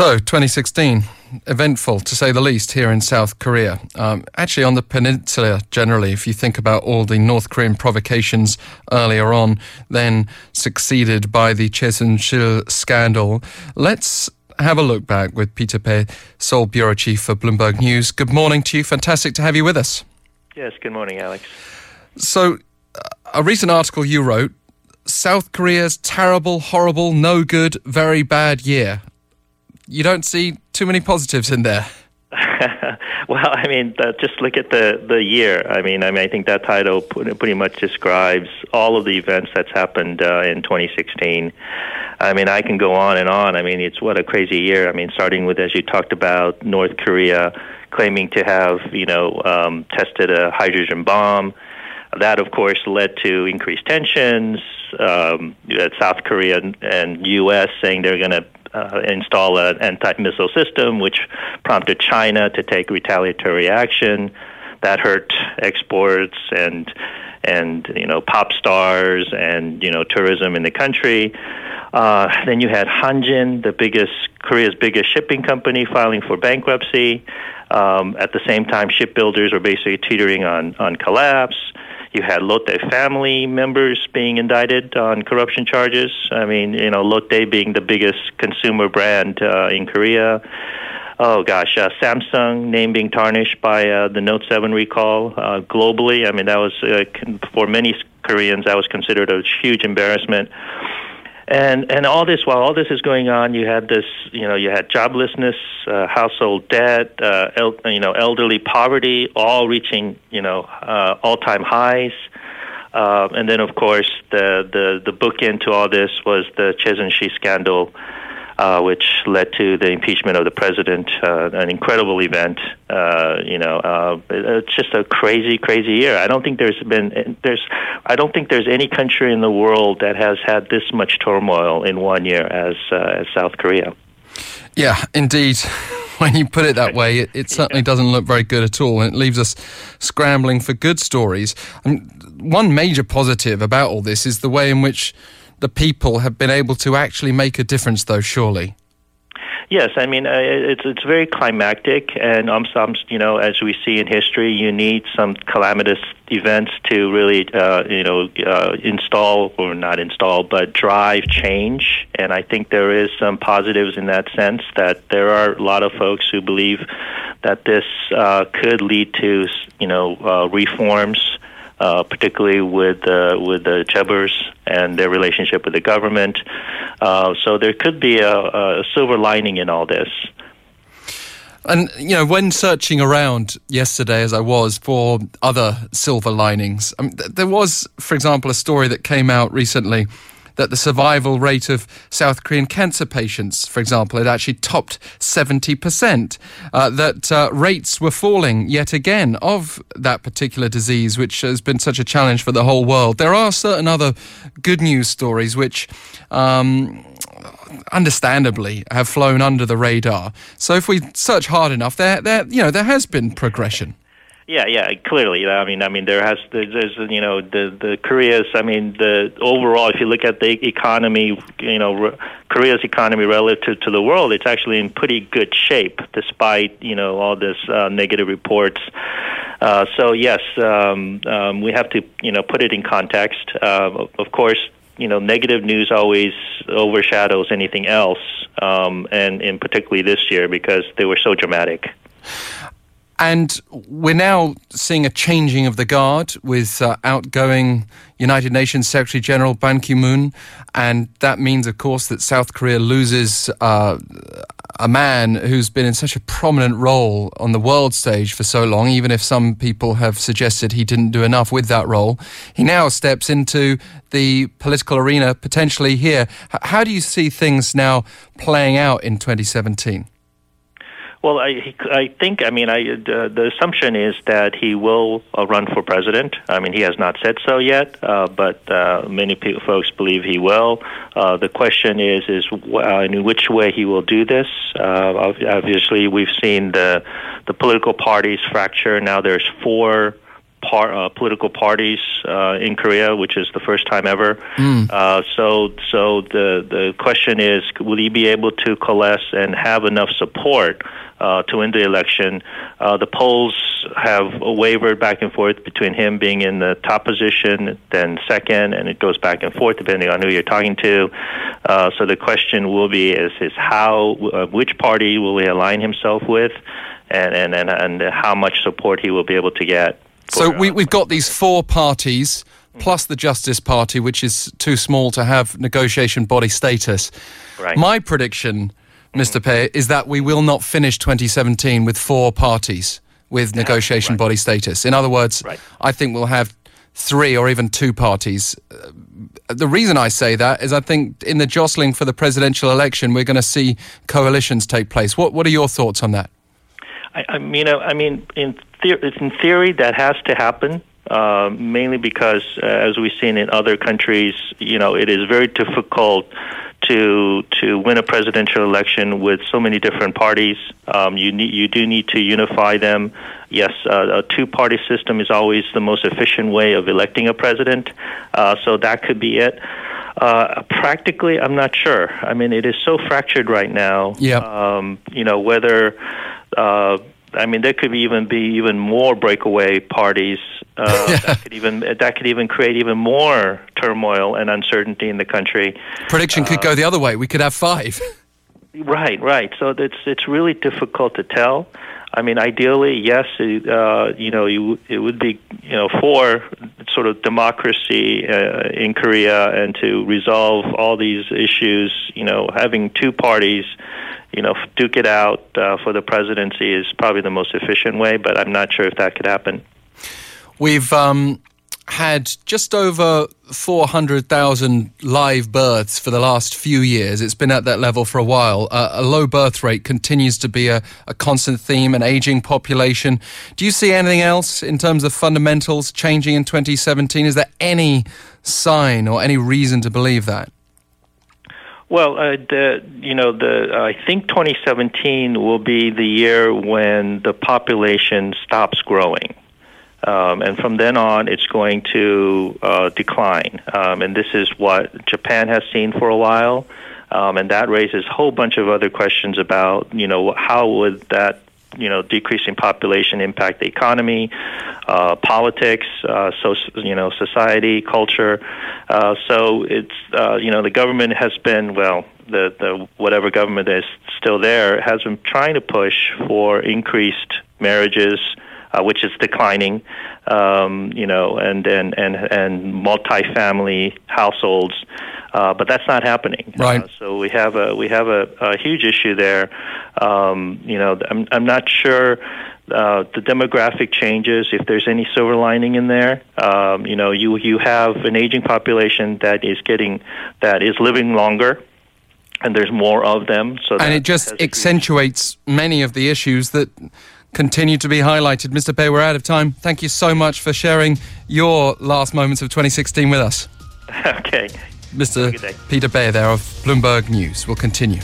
So, 2016, eventful to say the least here in South Korea. Um, actually, on the peninsula generally, if you think about all the North Korean provocations earlier on, then succeeded by the Choi scandal. Let's have a look back with Peter Pae, Seoul Bureau Chief for Bloomberg News. Good morning to you. Fantastic to have you with us. Yes, good morning, Alex. So, uh, a recent article you wrote South Korea's terrible, horrible, no good, very bad year you don't see too many positives in there. well, I mean, uh, just look at the the year. I mean, I mean, I think that title pretty much describes all of the events that's happened uh, in 2016. I mean, I can go on and on. I mean, it's what a crazy year. I mean, starting with as you talked about North Korea claiming to have you know um, tested a hydrogen bomb. That, of course, led to increased tensions. Um, South Korea and U.S. saying they're going to uh, install an anti-missile system, which prompted China to take retaliatory action. That hurt exports and and you know pop stars and you know tourism in the country. Uh, then you had Hanjin, the biggest Korea's biggest shipping company, filing for bankruptcy. Um, at the same time, shipbuilders were basically teetering on on collapse. You had Lotte family members being indicted on corruption charges. I mean, you know, Lotte being the biggest consumer brand uh, in Korea. Oh gosh, uh, Samsung name being tarnished by uh, the Note 7 recall uh, globally. I mean, that was uh, for many Koreans that was considered a huge embarrassment and and all this while all this is going on, you had this, you know, you had joblessness, uh, household debt, uh, el- you know, elderly poverty, all reaching, you know, uh, all-time highs. Uh, and then, of course, the the the bookend to all this was the Choi scandal, uh, which led to the impeachment of the president, uh, an incredible event. Uh, you know, uh, it's just a crazy, crazy year. I don't think there's been there's I don't think there's any country in the world that has had this much turmoil in one year as uh, as South Korea. Yeah, indeed. When you put it that way, it, it certainly doesn't look very good at all, and it leaves us scrambling for good stories. One major positive about all this is the way in which the people have been able to actually make a difference, though, surely. Yes, I mean uh, it's it's very climactic, and um, some you know as we see in history, you need some calamitous events to really uh, you know uh, install or not install, but drive change. And I think there is some positives in that sense that there are a lot of folks who believe that this uh, could lead to you know uh, reforms uh, particularly with uh, with the Chaebol and their relationship with the government. Uh, so there could be a, a silver lining in all this. And, you know, when searching around yesterday, as I was, for other silver linings, I mean, th- there was, for example, a story that came out recently that the survival rate of South Korean cancer patients, for example, had actually topped 70%, uh, that uh, rates were falling yet again of that particular disease, which has been such a challenge for the whole world. There are certain other good news stories which. Um, understandably have flown under the radar. So if we search hard enough, there, there, you know, there has been progression. Yeah, yeah, clearly. I mean, I mean, there has there's you know the the Korea's. I mean, the overall, if you look at the economy, you know, Korea's economy relative to the world, it's actually in pretty good shape despite you know all this uh, negative reports. Uh, so yes, um, um, we have to you know put it in context. Uh, of course, you know, negative news always overshadows anything else, um, and in particularly this year because they were so dramatic. And we're now seeing a changing of the guard with uh, outgoing United Nations Secretary General Ban Ki moon. And that means, of course, that South Korea loses uh, a man who's been in such a prominent role on the world stage for so long, even if some people have suggested he didn't do enough with that role. He now steps into the political arena potentially here. How do you see things now playing out in 2017? Well, I, I think, I mean, I, uh, the assumption is that he will uh, run for president. I mean, he has not said so yet, uh, but uh, many people, folks believe he will. Uh, the question is, is uh, in which way he will do this. Uh, obviously, we've seen the the political parties fracture. Now there's four par, uh, political parties uh, in Korea, which is the first time ever. Mm. Uh, so, so the the question is, will he be able to coalesce and have enough support uh, to win the election? Uh, the polls have wavered back and forth between him being in the top position, then second, and it goes back and forth depending on who you're talking to. Uh, so the question will be: is is how which party will he align himself with? And, and, and, and how much support he will be able to get so we, we've got these four parties plus the Justice Party, which is too small to have negotiation body status. Right. My prediction, Mr. Pae, is that we will not finish 2017 with four parties with negotiation right. body status. In other words, right. I think we'll have three or even two parties. Uh, the reason I say that is I think in the jostling for the presidential election, we're going to see coalitions take place. What What are your thoughts on that? I, I mean, I mean, in in theory, that has to happen. Uh, mainly because, uh, as we've seen in other countries, you know, it is very difficult to to win a presidential election with so many different parties. Um, you need you do need to unify them. Yes, uh, a two party system is always the most efficient way of electing a president. Uh, so that could be it. Uh, practically, I'm not sure. I mean, it is so fractured right now. Yeah. Um, you know whether uh, I mean, there could even be even more breakaway parties uh, that could even that could even create even more turmoil and uncertainty in the country. Prediction uh, could go the other way. We could have five. right, right. So it's it's really difficult to tell. I mean, ideally, yes, it, uh, you know, you, it would be, you know, for sort of democracy uh, in Korea and to resolve all these issues. You know, having two parties you know, duke it out uh, for the presidency is probably the most efficient way, but I'm not sure if that could happen. We've um, had just over 400,000 live births for the last few years. It's been at that level for a while. Uh, a low birth rate continues to be a, a constant theme, an aging population. Do you see anything else in terms of fundamentals changing in 2017? Is there any sign or any reason to believe that? Well, uh, the you know the I think 2017 will be the year when the population stops growing. Um, and from then on, it's going to uh, decline. Um, and this is what Japan has seen for a while. Um, and that raises a whole bunch of other questions about, you know, how would that you know decreasing population impact the economy, uh, politics, uh, so you know society, culture. Uh, so it's uh, you know the government has been well the the whatever government is still there has been trying to push for increased marriages. Uh, which is declining, um, you know, and and and and multi-family households, uh, but that's not happening. Right. Uh, so we have a we have a, a huge issue there. Um, you know, I'm I'm not sure. Uh, the demographic changes, if there's any silver lining in there, um, you know, you you have an aging population that is getting that is living longer, and there's more of them. So and it just accentuates many of the issues that continue to be highlighted. Mr. Pae, we're out of time. Thank you so much for sharing your last moments of 2016 with us. okay. Mr. Peter Pae there of Bloomberg News We'll continue.